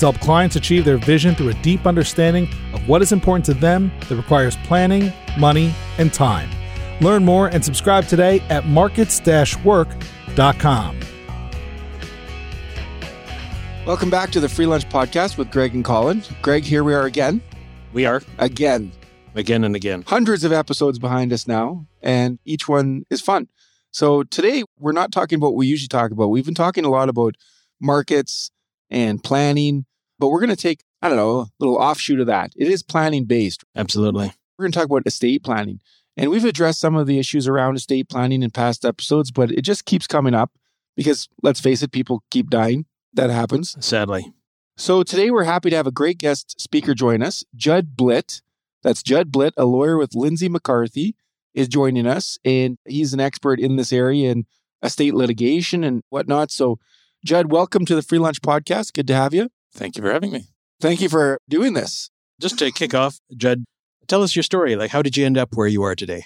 to help clients achieve their vision through a deep understanding of what is important to them that requires planning, money, and time. Learn more and subscribe today at markets work.com. Welcome back to the Free Lunch Podcast with Greg and Colin. Greg, here we are again. We are. Again. Again and again. Hundreds of episodes behind us now, and each one is fun. So today, we're not talking about what we usually talk about. We've been talking a lot about markets and planning, but we're going to take, I don't know, a little offshoot of that. It is planning based. Absolutely. We're going to talk about estate planning. And we've addressed some of the issues around estate planning in past episodes, but it just keeps coming up because let's face it, people keep dying. That happens. Sadly. So today we're happy to have a great guest speaker join us. Judd Blitt, that's Judd Blitt, a lawyer with Lindsay McCarthy, is joining us. And he's an expert in this area in estate litigation and whatnot. So, Judd, welcome to the Free Lunch Podcast. Good to have you. Thank you for having me. Thank you for doing this. Just to kick off, Judd, tell us your story. Like, how did you end up where you are today?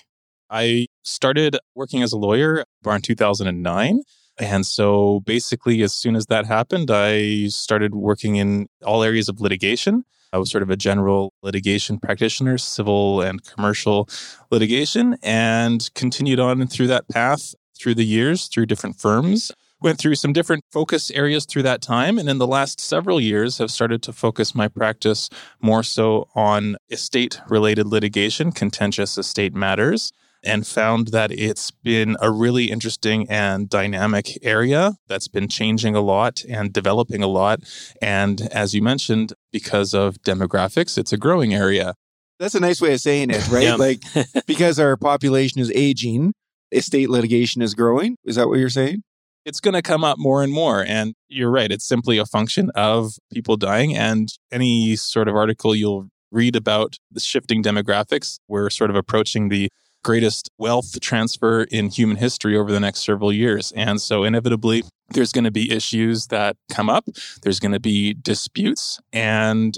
I started working as a lawyer around 2009. And so basically, as soon as that happened, I started working in all areas of litigation. I was sort of a general litigation practitioner, civil and commercial litigation, and continued on through that path through the years, through different firms. Went through some different focus areas through that time. And in the last several years, have started to focus my practice more so on estate related litigation, contentious estate matters and found that it's been a really interesting and dynamic area that's been changing a lot and developing a lot. And as you mentioned, because of demographics, it's a growing area. That's a nice way of saying it, right? Yeah. Like because our population is aging, estate litigation is growing. Is that what you're saying? It's going to come up more and more. And you're right. It's simply a function of people dying. And any sort of article you'll read about the shifting demographics, we're sort of approaching the greatest wealth transfer in human history over the next several years. And so, inevitably, there's going to be issues that come up, there's going to be disputes, and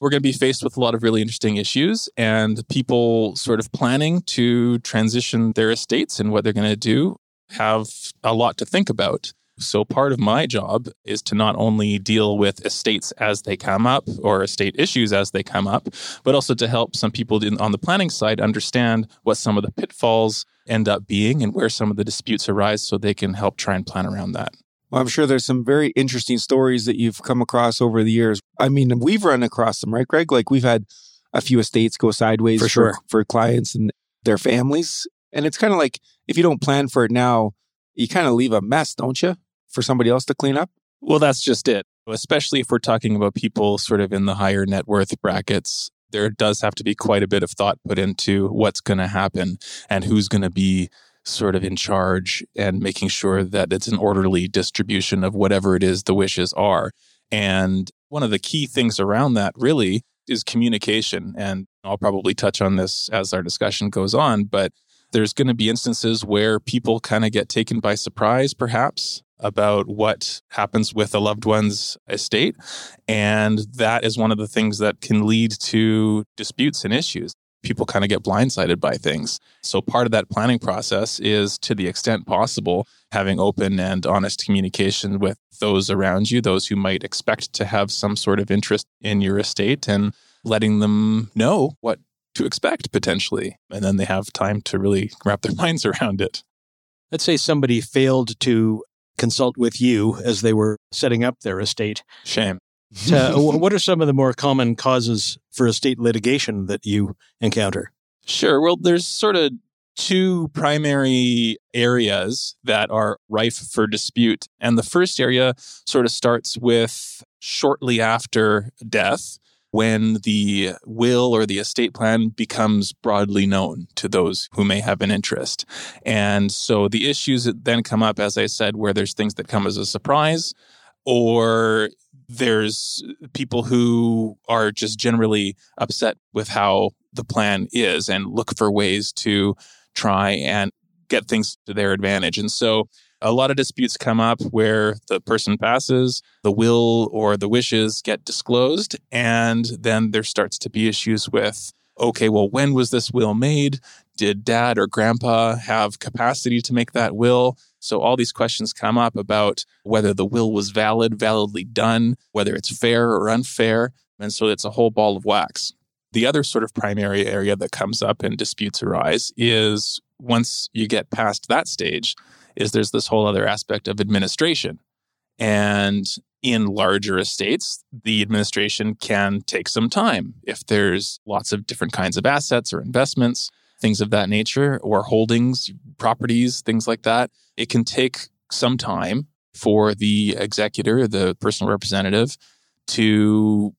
we're going to be faced with a lot of really interesting issues and people sort of planning to transition their estates and what they're going to do have a lot to think about. So, part of my job is to not only deal with estates as they come up or estate issues as they come up, but also to help some people in, on the planning side understand what some of the pitfalls end up being and where some of the disputes arise so they can help try and plan around that. Well, I'm sure there's some very interesting stories that you've come across over the years. I mean, we've run across them, right, Greg? Like we've had a few estates go sideways For sure. for, for clients and their families. And it's kind of like if you don't plan for it now, you kind of leave a mess, don't you? For somebody else to clean up. Well, that's just it. Especially if we're talking about people sort of in the higher net worth brackets, there does have to be quite a bit of thought put into what's going to happen and who's going to be sort of in charge and making sure that it's an orderly distribution of whatever it is the wishes are. And one of the key things around that really is communication. And I'll probably touch on this as our discussion goes on, but there's going to be instances where people kind of get taken by surprise, perhaps, about what happens with a loved one's estate. And that is one of the things that can lead to disputes and issues. People kind of get blindsided by things. So, part of that planning process is to the extent possible, having open and honest communication with those around you, those who might expect to have some sort of interest in your estate, and letting them know what to expect potentially. And then they have time to really wrap their minds around it. Let's say somebody failed to consult with you as they were setting up their estate. Shame. Wh- what are some of the more common causes for estate litigation that you encounter? Sure. Well, there's sort of two primary areas that are rife for dispute. And the first area sort of starts with shortly after death when the will or the estate plan becomes broadly known to those who may have an interest. And so the issues that then come up, as I said, where there's things that come as a surprise or there's people who are just generally upset with how the plan is and look for ways to try and get things to their advantage. And so a lot of disputes come up where the person passes, the will or the wishes get disclosed, and then there starts to be issues with okay, well, when was this will made? Did dad or grandpa have capacity to make that will? So all these questions come up about whether the will was valid, validly done, whether it's fair or unfair. And so it's a whole ball of wax. The other sort of primary area that comes up and disputes arise is once you get past that stage, is there's this whole other aspect of administration. And in larger estates, the administration can take some time if there's lots of different kinds of assets or investments things of that nature, or holdings, properties, things like that. It can take some time for the executor, the personal representative, to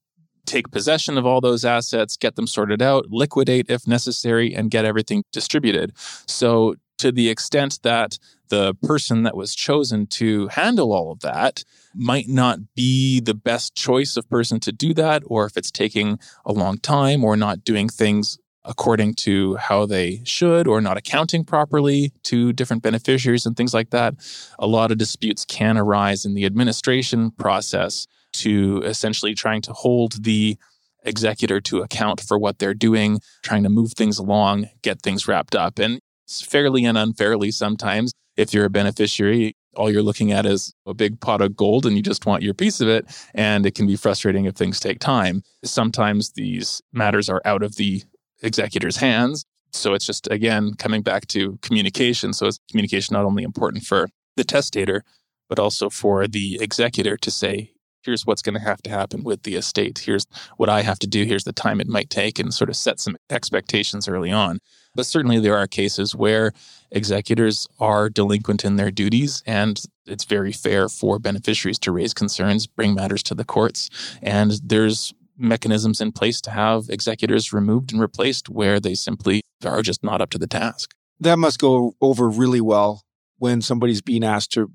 take possession of all those assets, get them sorted out, liquidate if necessary, and get everything distributed. So, to the extent that the person that was chosen to handle all of that might not be the best choice of person to do that, or if it's taking a long time or not doing things according to how they should or not accounting properly to different beneficiaries and things like that. A lot of disputes can arise in the administration process to essentially trying to hold the executor to account for what they're doing, trying to move things along, get things wrapped up. And fairly and unfairly sometimes, if you're a beneficiary, all you're looking at is a big pot of gold and you just want your piece of it. And it can be frustrating if things take time. Sometimes these matters are out of the executor's hands. So it's just, again, coming back to communication. So it's communication not only important for the testator, but also for the executor to say, here's what's going to have to happen with the estate. Here's what I have to do. Here's the time it might take, and sort of set some expectations early on. But certainly there are cases where executors are delinquent in their duties, and it's very fair for beneficiaries to raise concerns, bring matters to the courts. And there's mechanisms in place to have executors removed and replaced where they simply are just not up to the task. That must go over really well when somebody's being asked to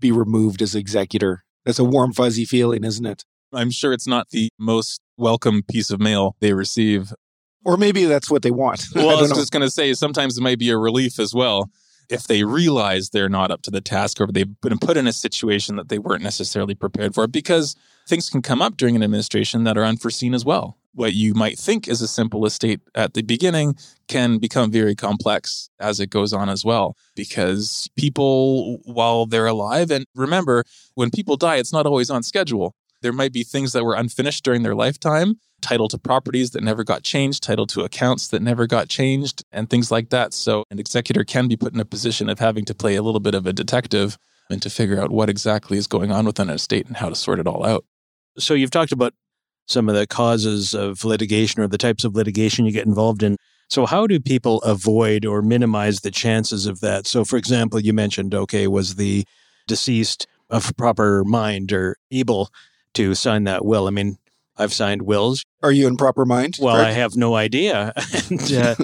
be removed as executor. That's a warm, fuzzy feeling, isn't it? I'm sure it's not the most welcome piece of mail they receive. Or maybe that's what they want. Well, I, I was know. just going to say, sometimes it might be a relief as well if they realize they're not up to the task or they've been put in a situation that they weren't necessarily prepared for because things can come up during an administration that are unforeseen as well. What you might think is a simple estate at the beginning can become very complex as it goes on as well. Because people, while they're alive, and remember, when people die, it's not always on schedule. There might be things that were unfinished during their lifetime, title to properties that never got changed, title to accounts that never got changed, and things like that. So an executor can be put in a position of having to play a little bit of a detective and to figure out what exactly is going on within an estate and how to sort it all out. So you've talked about some of the causes of litigation or the types of litigation you get involved in. So how do people avoid or minimize the chances of that? So for example, you mentioned okay, was the deceased of proper mind or able to sign that will? I mean, I've signed wills. Are you in proper mind? Well, I have no idea. and, uh,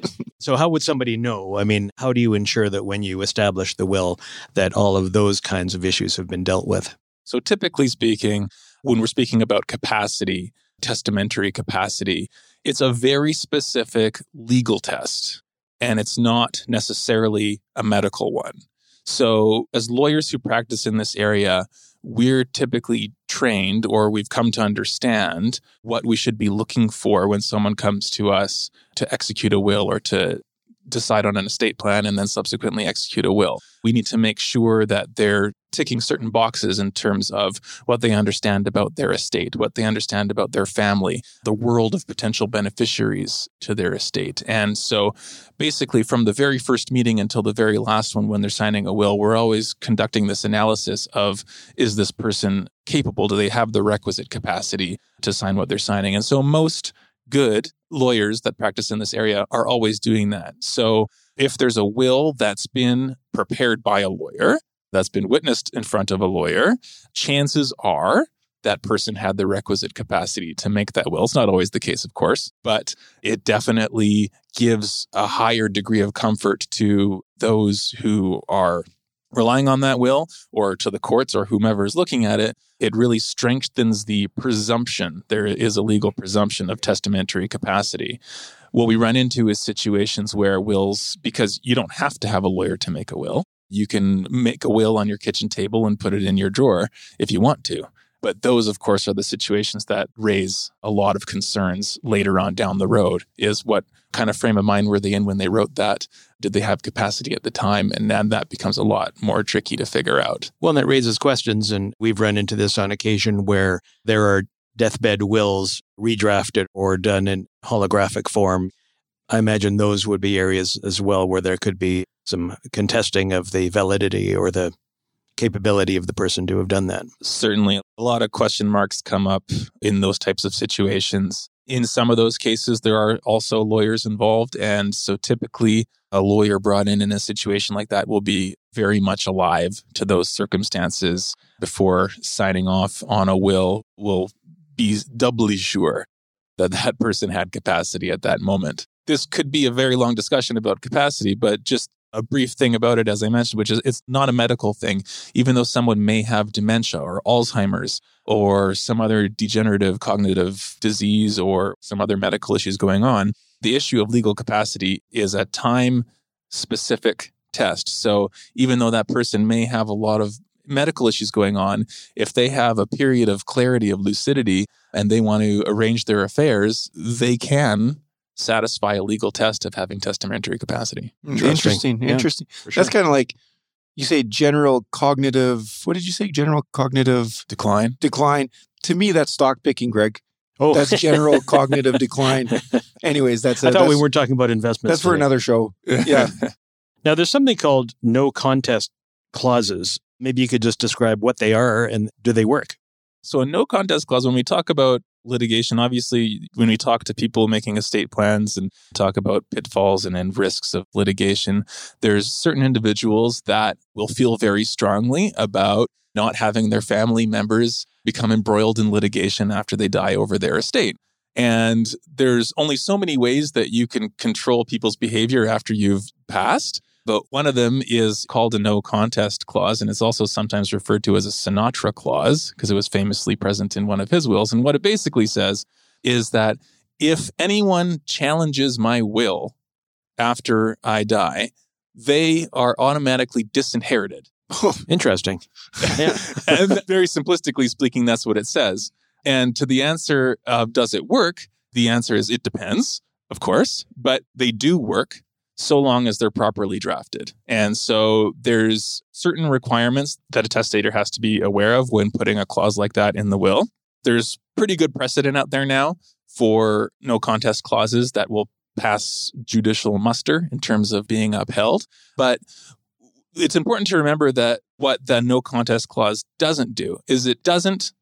so, how would somebody know? I mean, how do you ensure that when you establish the will, that all of those kinds of issues have been dealt with? So, typically speaking, when we're speaking about capacity, testamentary capacity, it's a very specific legal test and it's not necessarily a medical one. So, as lawyers who practice in this area, we're typically trained or we've come to understand what we should be looking for when someone comes to us to execute a will or to decide on an estate plan and then subsequently execute a will. We need to make sure that they're ticking certain boxes in terms of what they understand about their estate, what they understand about their family, the world of potential beneficiaries to their estate. And so basically from the very first meeting until the very last one when they're signing a will, we're always conducting this analysis of is this person capable? Do they have the requisite capacity to sign what they're signing? And so most good lawyers that practice in this area are always doing that. So if there's a will that's been prepared by a lawyer, that's been witnessed in front of a lawyer, chances are that person had the requisite capacity to make that will. It's not always the case, of course, but it definitely gives a higher degree of comfort to those who are relying on that will or to the courts or whomever is looking at it it really strengthens the presumption. There is a legal presumption of testamentary capacity. What we run into is situations where wills, because you don't have to have a lawyer to make a will, you can make a will on your kitchen table and put it in your drawer if you want to. But those, of course, are the situations that raise a lot of concerns later on down the road. Is what kind of frame of mind were they in when they wrote that? Did they have capacity at the time? And then that becomes a lot more tricky to figure out. Well, and that raises questions. And we've run into this on occasion where there are deathbed wills redrafted or done in holographic form. I imagine those would be areas as well where there could be some contesting of the validity or the capability of the person to have done that. Certainly, a lot of question marks come up in those types of situations. In some of those cases, there are also lawyers involved. And so typically, a lawyer brought in in a situation like that will be very much alive to those circumstances before signing off on a will, will be doubly sure that that person had capacity at that moment. This could be a very long discussion about capacity, but just a brief thing about it, as I mentioned, which is it's not a medical thing, even though someone may have dementia or Alzheimer's or some other degenerative cognitive disease or some other medical issues going on. The issue of legal capacity is a time specific test. So even though that person may have a lot of medical issues going on, if they have a period of clarity, of lucidity, and they want to arrange their affairs, they can satisfy a legal test of having testamentary capacity. Interesting. Interesting. Yeah, Interesting. sure. That's kind of like you say general cognitive, what did you say? General cognitive Decline. decline. To me, that's stock picking, Greg. Oh, That's general cognitive decline. Anyways, that's I a, thought we that's- weren't talking about investments. That's for today. another show. Yeah. Now, there's something called no contest clauses. Maybe you could just describe what they are and do they work? So, a no contest clause, when we talk about litigation, obviously, when we talk to people making estate plans and talk about pitfalls and, and risks of litigation, there's certain individuals that will feel very strongly about not having their family members become embroiled in litigation after they die over their estate. And there's only so many ways that you can control people's behavior after you've passed. But one of them is called a no contest clause, and it's also sometimes referred to as a Sinatra clause because it was famously present in one of his wills. And what it basically says is that if anyone challenges my will after I die, they are automatically disinherited. Interesting. Yeah. and very simplistically speaking, that's what it says. And to the answer of does it work? The answer is it depends, of course, but they do work so long as they're properly drafted. And so there's certain requirements that a testator has to be aware of when putting a clause like that in the will. There's pretty good precedent out there now for no contest clauses that will pass judicial muster in terms of being upheld. But it's important to remember that what the no contest clause doesn't do is it doesn't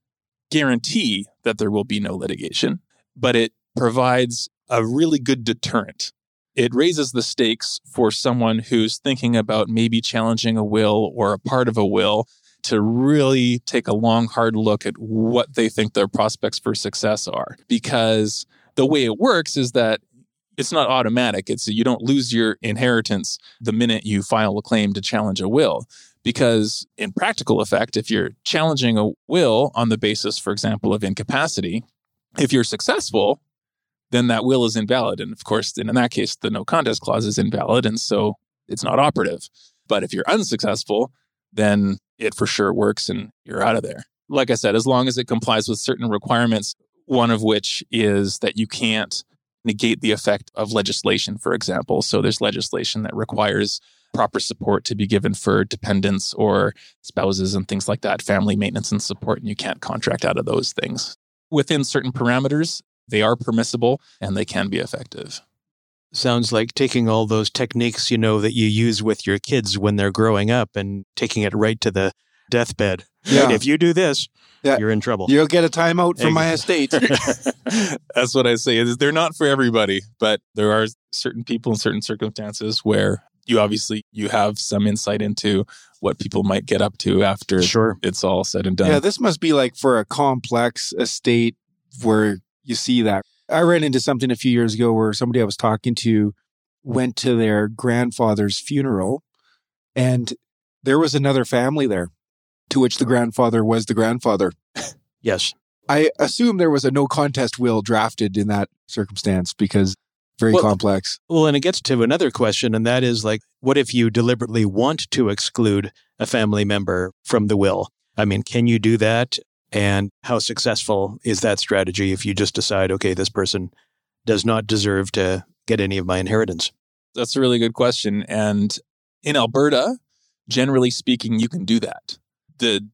guarantee that there will be no litigation, but it provides a really good deterrent. It raises the stakes for someone who's thinking about maybe challenging a will or a part of a will to really take a long, hard look at what they think their prospects for success are. Because the way it works is that it's not automatic. It's you don't lose your inheritance the minute you file a claim to challenge a will. Because in practical effect, if you're challenging a will on the basis, for example, of incapacity, if you're successful, then that will is invalid. And of course, in that case, the no contest clause is invalid. And so it's not operative. But if you're unsuccessful, then it for sure works and you're out of there. Like I said, as long as it complies with certain requirements, one of which is that you can't negate the effect of legislation, for example. So there's legislation that requires proper support to be given for dependents or spouses and things like that, family maintenance and support, and you can't contract out of those things. Within certain parameters, they are permissible and they can be effective. Sounds like taking all those techniques, you know, that you use with your kids when they're growing up and taking it right to the deathbed. Yeah. If you do this, Yeah. you're in trouble. You'll get a timeout from my estate. That's what I say. is They're not for everybody, but there are certain people in certain circumstances where you obviously you have some insight into what people might get up to after Sure. it's all said and done. Yeah, this must be like for a complex estate where you see that. I ran into something a few years ago where somebody I was talking to went to their grandfather's funeral and there was another family there. to which the grandfather was the grandfather. Yes. I assume there was a no contest will drafted in that circumstance because very Well, complex. Well, and it gets to another question, and that is like, what if you deliberately want to exclude a family member from the will? I mean, can you do that? And how successful is that strategy if you just decide, okay, this person does not deserve to get any of my inheritance? That's a really good question. And in Alberta, generally speaking, you can do that. The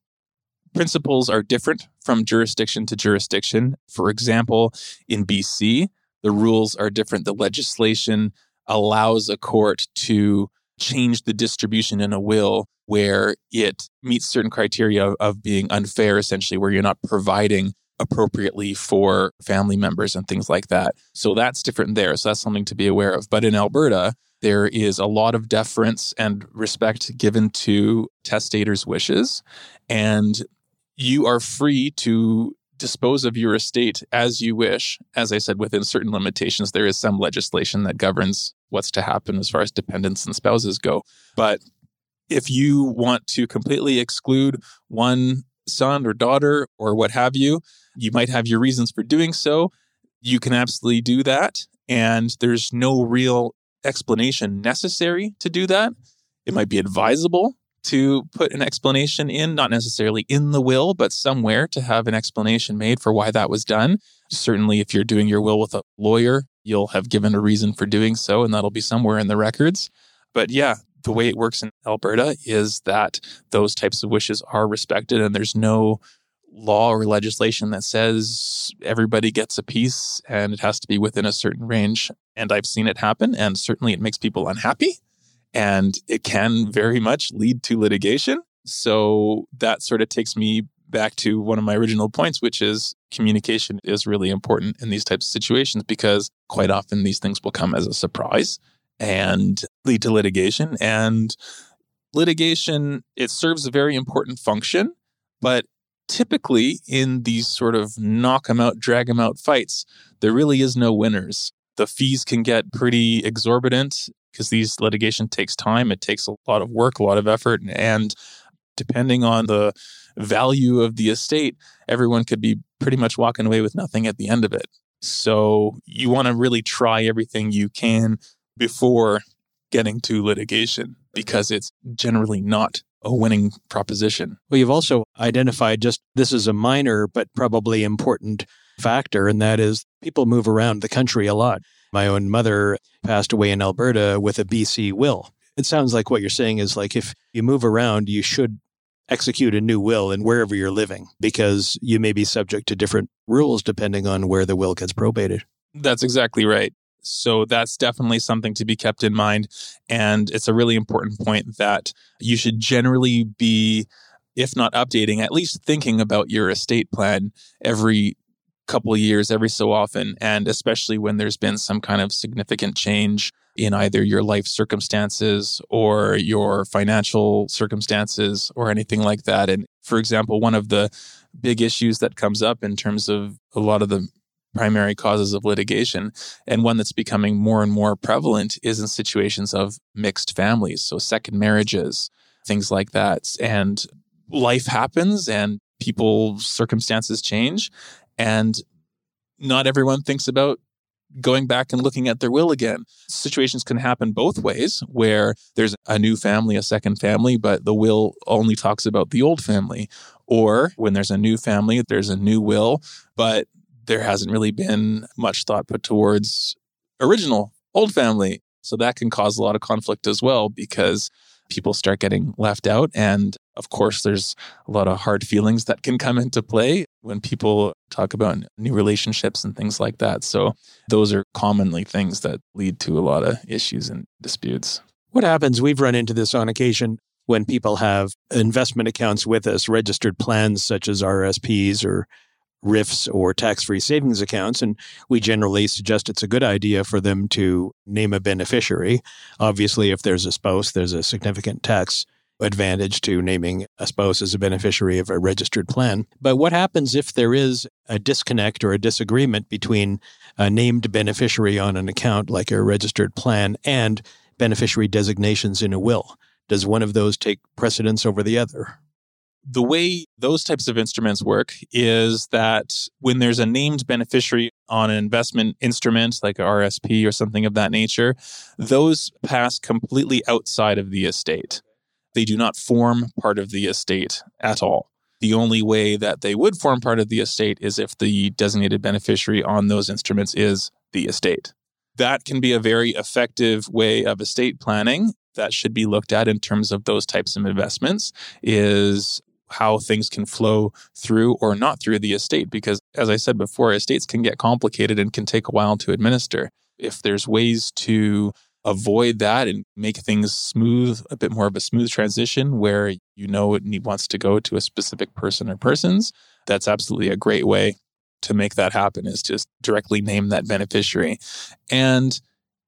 principles are different from jurisdiction to jurisdiction. For example, in BC, the rules are different. The legislation allows a court to change the distribution in a will where it meets certain criteria of, being unfair, essentially, where you're not providing appropriately for family members and things like that. So that's different there. So that's something to be aware of. But in Alberta, there is a lot of deference and respect given to testator's wishes. And you are free to dispose of your estate as you wish. As I said, within certain limitations, there is some legislation that governs what's to happen as far as dependents and spouses go. But if you want to completely exclude one son or daughter or what have you, you might have your reasons for doing so. You can absolutely do that. And there's no real explanation necessary to do that. It might be advisable to put an explanation in, not necessarily in the will, but somewhere to have an explanation made for why that was done. Certainly, if you're doing your will with a lawyer, you'll have given a reason for doing so, and that'll be somewhere in the records. But yeah, the way it works in Alberta is that those types of wishes are respected, and there's no law or legislation that says everybody gets a piece and it has to be within a certain range. And I've seen it happen, and certainly it makes people unhappy and it can very much lead to litigation. So that sort of takes me back to one of my original points, which is communication is really important in these types of situations because quite often these things will come as a surprise and lead to litigation. And litigation, it serves a very important function, but typically in these sort of knock 'em out, drag 'em out fights, there really is no winners. The fees can get pretty exorbitant because these litigation takes time. It takes a lot of work, a lot of effort, and depending on the value of the estate, everyone could be pretty much walking away with nothing at the end of it. So you want to really try everything you can before getting to litigation because it's generally not a winning proposition. Well, you've also identified just this is a minor but probably important factor, and that is people move around the country a lot. My own mother passed away in Alberta with a BC will. It sounds like what you're saying is like if you move around, you should execute a new will in wherever you're living because you may be subject to different rules depending on where the will gets probated. That's exactly right. So that's definitely something to be kept in mind. And it's a really important point that you should generally be, if not updating, at least thinking about your estate plan every couple years, every so often. And especially when there's been some kind of significant change in either your life circumstances or your financial circumstances or anything like that. And for example, one of the big issues that comes up in terms of a lot of the primary causes of litigation and one that's becoming more and more prevalent is in situations of mixed families so second marriages things like that and life happens and people's circumstances change and not everyone thinks about going back and looking at their will again. Situations can happen both ways, where there's a new family, a second family, but the will only talks about the old family. Or when there's a new family, there's a new will, but there hasn't really been much thought put towards original old family. So that can cause a lot of conflict as well because people start getting left out. And of course, there's a lot of hard feelings that can come into play when people talk about new relationships and things like that. So those are commonly things that lead to a lot of issues and disputes. What happens? We've run into this on occasion when people have investment accounts with us, registered plans such as RSPs or RIFs or tax free savings accounts. And we generally suggest it's a good idea for them to name a beneficiary. Obviously, if there's a spouse, there's a significant tax advantage to naming a spouse as a beneficiary of a registered plan. But what happens if there is a disconnect or a disagreement between a named beneficiary on an account, like a registered plan, and beneficiary designations in a will? Does one of those take precedence over the other? the way those types of instruments work is that when there's a named beneficiary on an investment instrument like a RSP or something of that nature, those pass completely outside of the estate. They do not form part of the estate at all. The only way that they would form part of the estate is if the designated beneficiary on those instruments is the estate. That can be a very effective way of estate planning that should be looked at in terms of those types of investments is how things can flow through or not through the estate. Because as I said before, estates can get complicated and can take a while to administer. If there's ways to avoid that and make things smooth, a bit more of a smooth transition where you know it wants to go to a specific person or persons, that's absolutely a great way to make that happen is just directly name that beneficiary. And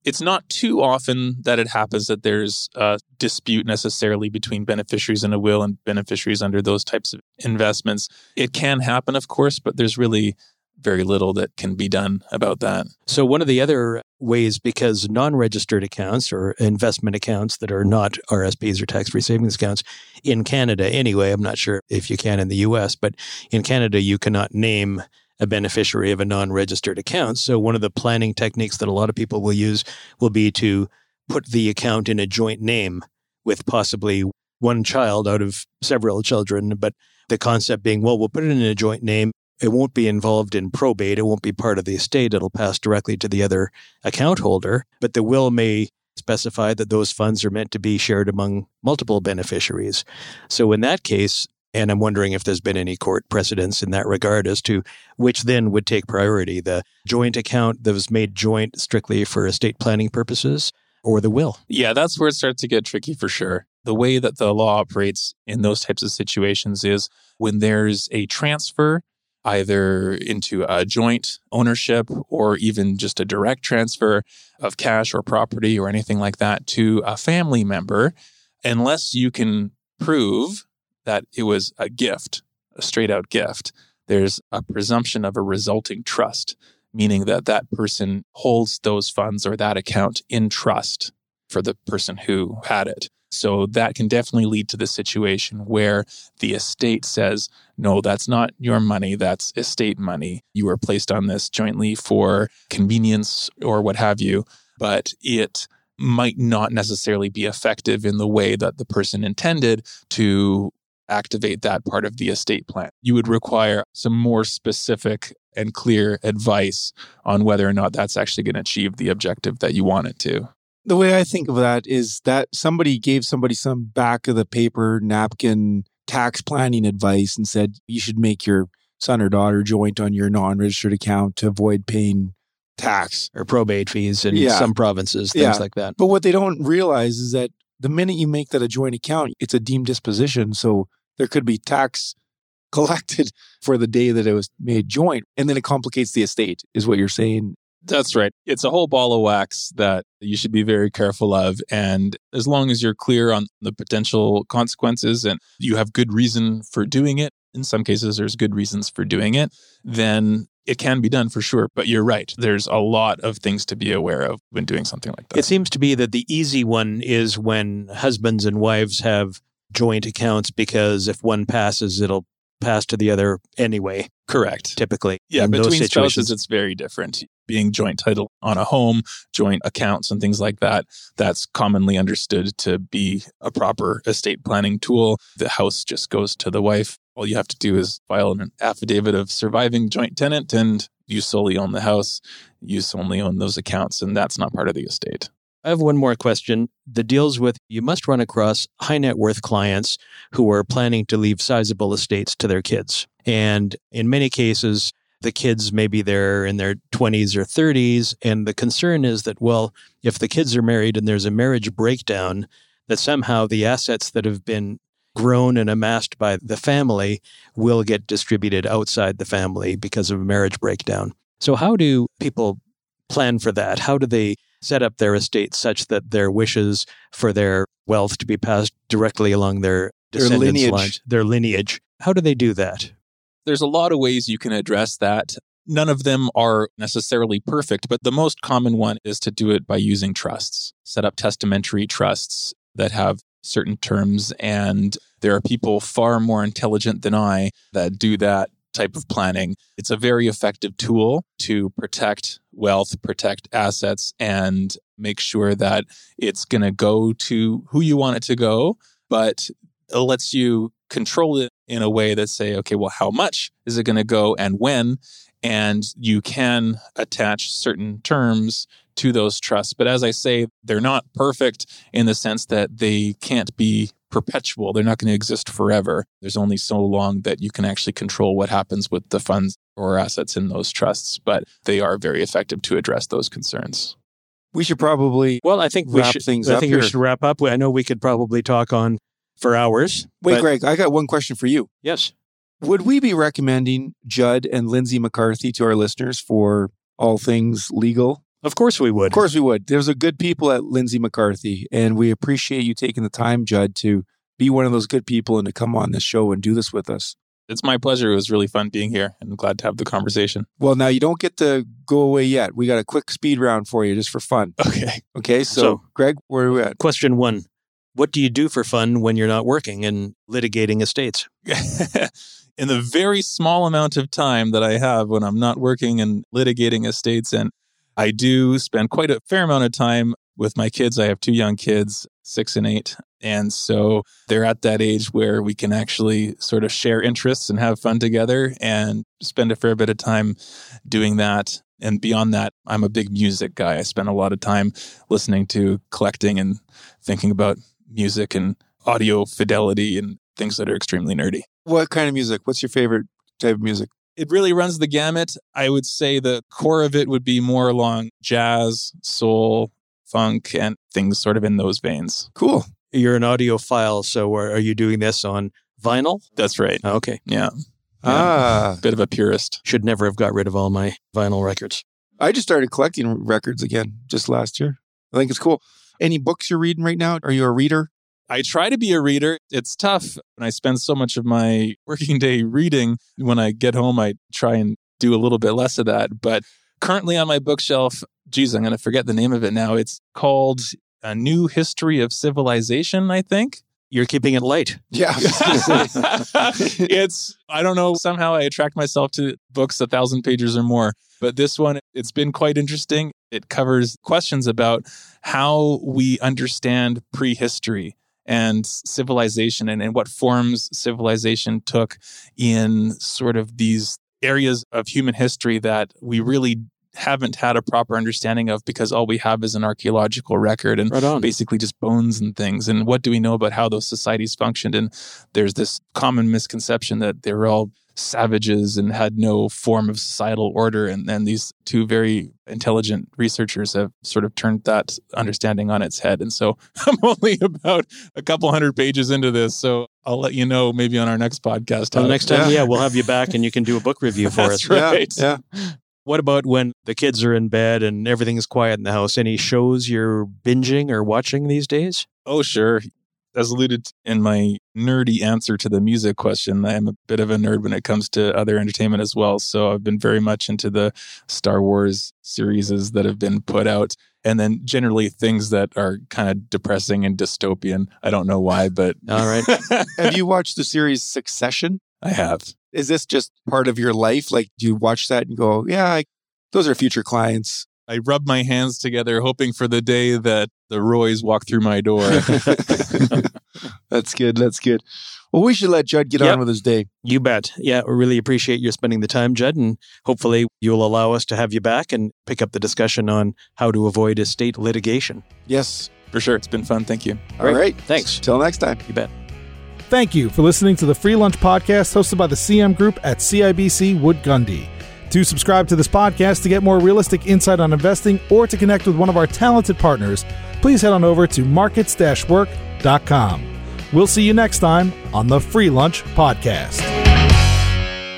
it's not too often that it happens that there's a dispute necessarily between beneficiaries in a will and beneficiaries under those types of investments. It can happen, of course, but there's really very little that can be done about that. So, one of the other ways, because non registered accounts or investment accounts that are not RSPs or tax free savings accounts in Canada, anyway, I'm not sure if you can in the US, but in Canada, you cannot name a beneficiary of a non registered account. So, one of the planning techniques that a lot of people will use will be to put the account in a joint name with possibly one child out of several children. But the concept being, well, we'll put it in a joint name. It won't be involved in probate. It won't be part of the estate. It'll pass directly to the other account holder. But the will may specify that those funds are meant to be shared among multiple beneficiaries. So in that case, and I'm wondering if there's been any court precedents in that regard as to which then would take priority the joint account that was made joint strictly for estate planning purposes or the will. Yeah, that's where it starts to get tricky for sure. The way that the law operates in those types of situations is when there's a transfer, either into a joint ownership or even just a direct transfer of cash or property or anything like that to a family member, unless you can prove that it was a gift, a straight out gift, there's a presumption of a resulting trust, meaning that that person holds those funds or that account in trust for the person who had it. So that can definitely lead to the situation where the estate says, no, that's not your money. That's estate money. You were placed on this jointly for convenience or what have you, but it might not necessarily be effective in the way that the person intended to activate that part of the estate plan. You would require some more specific and clear advice on whether or not that's actually going to achieve the objective that you want it to. The way I think of that is that somebody gave somebody some back of the paper napkin tax planning advice and said you should make your son or daughter joint on your non registered account to avoid paying tax or probate fees in yeah. some provinces, things yeah. like that. But what they don't realize is that the minute you make that a joint account, it's a deemed disposition. So there could be tax collected for the day that it was made joint. And then it complicates the estate, is what you're saying. That's right. It's a whole ball of wax that you should be very careful of. And as long as you're clear on the potential consequences and you have good reason for doing it, in some cases, there's good reasons for doing it, then it can be done for sure. But you're right. There's a lot of things to be aware of when doing something like that. It seems to be that the easy one is when husbands and wives have joint accounts because if one passes, it'll pass to the other anyway. Correct. Typically. Yeah, between spouses, it's very different. Being joint title on a home, joint accounts, and things like that, that's commonly understood to be a proper estate planning tool. The house just goes to the wife. All you have to do is file an affidavit of surviving joint tenant and you solely own the house. You solely own those accounts, and that's not part of the estate. I have one more question that deals with you must run across high net worth clients who are planning to leave sizable estates to their kids. And in many cases, the kids maybe they're in their 20s or 30s. And the concern is that, well, if the kids are married and there's a marriage breakdown, that somehow the assets that have been grown and amassed by the family will get distributed outside the family because of a marriage breakdown. So, how do people plan for that? How do they set up their estate such that their wishes for their wealth to be passed directly along their their lineage. lines, their lineage. How do they do that? There's a lot of ways you can address that. None of them are necessarily perfect, but the most common one is to do it by using trusts. Set up testamentary trusts that have certain terms. And there are people far more intelligent than I that do that type of planning. It's a very effective tool to protect wealth, protect assets, and make sure that it's going to go to who you want it to go, but it lets you control it in a way that say, okay, well, how much is it going to go and when? And you can attach certain terms to those trusts. But as I say, they're not perfect in the sense that they can't be perpetual. They're not going to exist forever. There's only so long that you can actually control what happens with the funds or assets in those trusts, but they are very effective to address those concerns. We should probably Well, I think we should, things I up think here. we should wrap up. I know we could probably talk on for hours. Wait, but- Greg, I got one question for you. Yes. Would we be recommending Judd and Lindsay McCarthy to our listeners for all things legal? Of course we would. Of course we would. There's a good people at Lindsay McCarthy, and we appreciate you taking the time, Judd, to be one of those good people and to come on this show and do this with us. It's my pleasure. It was really fun being here and I'm glad to have the conversation. Well, now you don't get to go away yet. We got a quick speed round for you just for fun. Okay. Okay, so, So- Greg, where are we at? Question one. What do you do for fun when you're not working and litigating estates? in the very small amount of time that I have when I'm not working and litigating estates, and I do spend quite a fair amount of time with my kids. I have two young kids, six and eight. And so they're at that age where we can actually sort of share interests and have fun together and spend a fair bit of time doing that. And beyond that, I'm a big music guy. I spend a lot of time listening to, collecting, and thinking about music and audio fidelity and things that are extremely nerdy. What kind of music? What's your favorite type of music? It really runs the gamut. I would say the core of it would be more along jazz, soul, funk, and things sort of in those veins. Cool. You're an audiophile, so are, are you doing this on vinyl? That's right. Okay. Yeah. Ah, Bit of a purist. Should never have got rid of all my vinyl records. I just started collecting records again just last year. I think it's cool. Any books you're reading right now? Are you a reader? I try to be a reader. It's tough. And I spend so much of my working day reading. When I get home, I try and do a little bit less of that. But currently on my bookshelf, geez, I'm going to forget the name of it now. It's called A New History of Civilization, I think. You're keeping it light. Yeah. it's I don't know somehow I attract myself to books a thousand pages or more but this one it's been quite interesting it covers questions about how we understand prehistory and civilization and, and what forms civilization took in sort of these areas of human history that we really haven't had a proper understanding of because all we have is an archaeological record and Right basically just bones and things. And what do we know about how those societies functioned? And there's this common misconception that they were all savages and had no form of societal order. And then these two very intelligent researchers have sort of turned that understanding on its head. And so I'm only about a couple hundred pages into this. So I'll let you know maybe on our next podcast. Well, next time, Yeah. yeah. we'll have you back and you can do a book review for That's us. right. Yeah. What about when the kids are in bed and everything's quiet in the house? Any shows you're binging or watching these days? Oh, sure. As alluded in my nerdy answer to the music question, I am a bit of a nerd when it comes to other entertainment as well. So I've been very much into the Star Wars series that have been put out. And then generally things that are kind of depressing and dystopian. I don't know why, but All right. Have you watched the series Succession? I have. Is this just part of your life? Like, do you watch that and go, yeah, I, those are future clients? I rub my hands together, hoping for the day that the Roys walk through my door. That's good. That's good. Well, we should let Judd get Yep. on with his day. You bet. Yeah, we really appreciate you spending the time, Judd, and hopefully you'll allow us to have you back and pick up the discussion on how to avoid estate litigation. Yes. for sure. It's been fun. Thank you. All right. Thanks. Till next time. You bet. Thank you for listening to the Free Lunch Podcast hosted by the CM Group at CIBC Wood Gundy. To subscribe to this podcast to get more realistic insight on investing or to connect with one of our talented partners, please head on over to markets-work.com. We'll see you next time on the Free Lunch Podcast.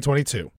2022.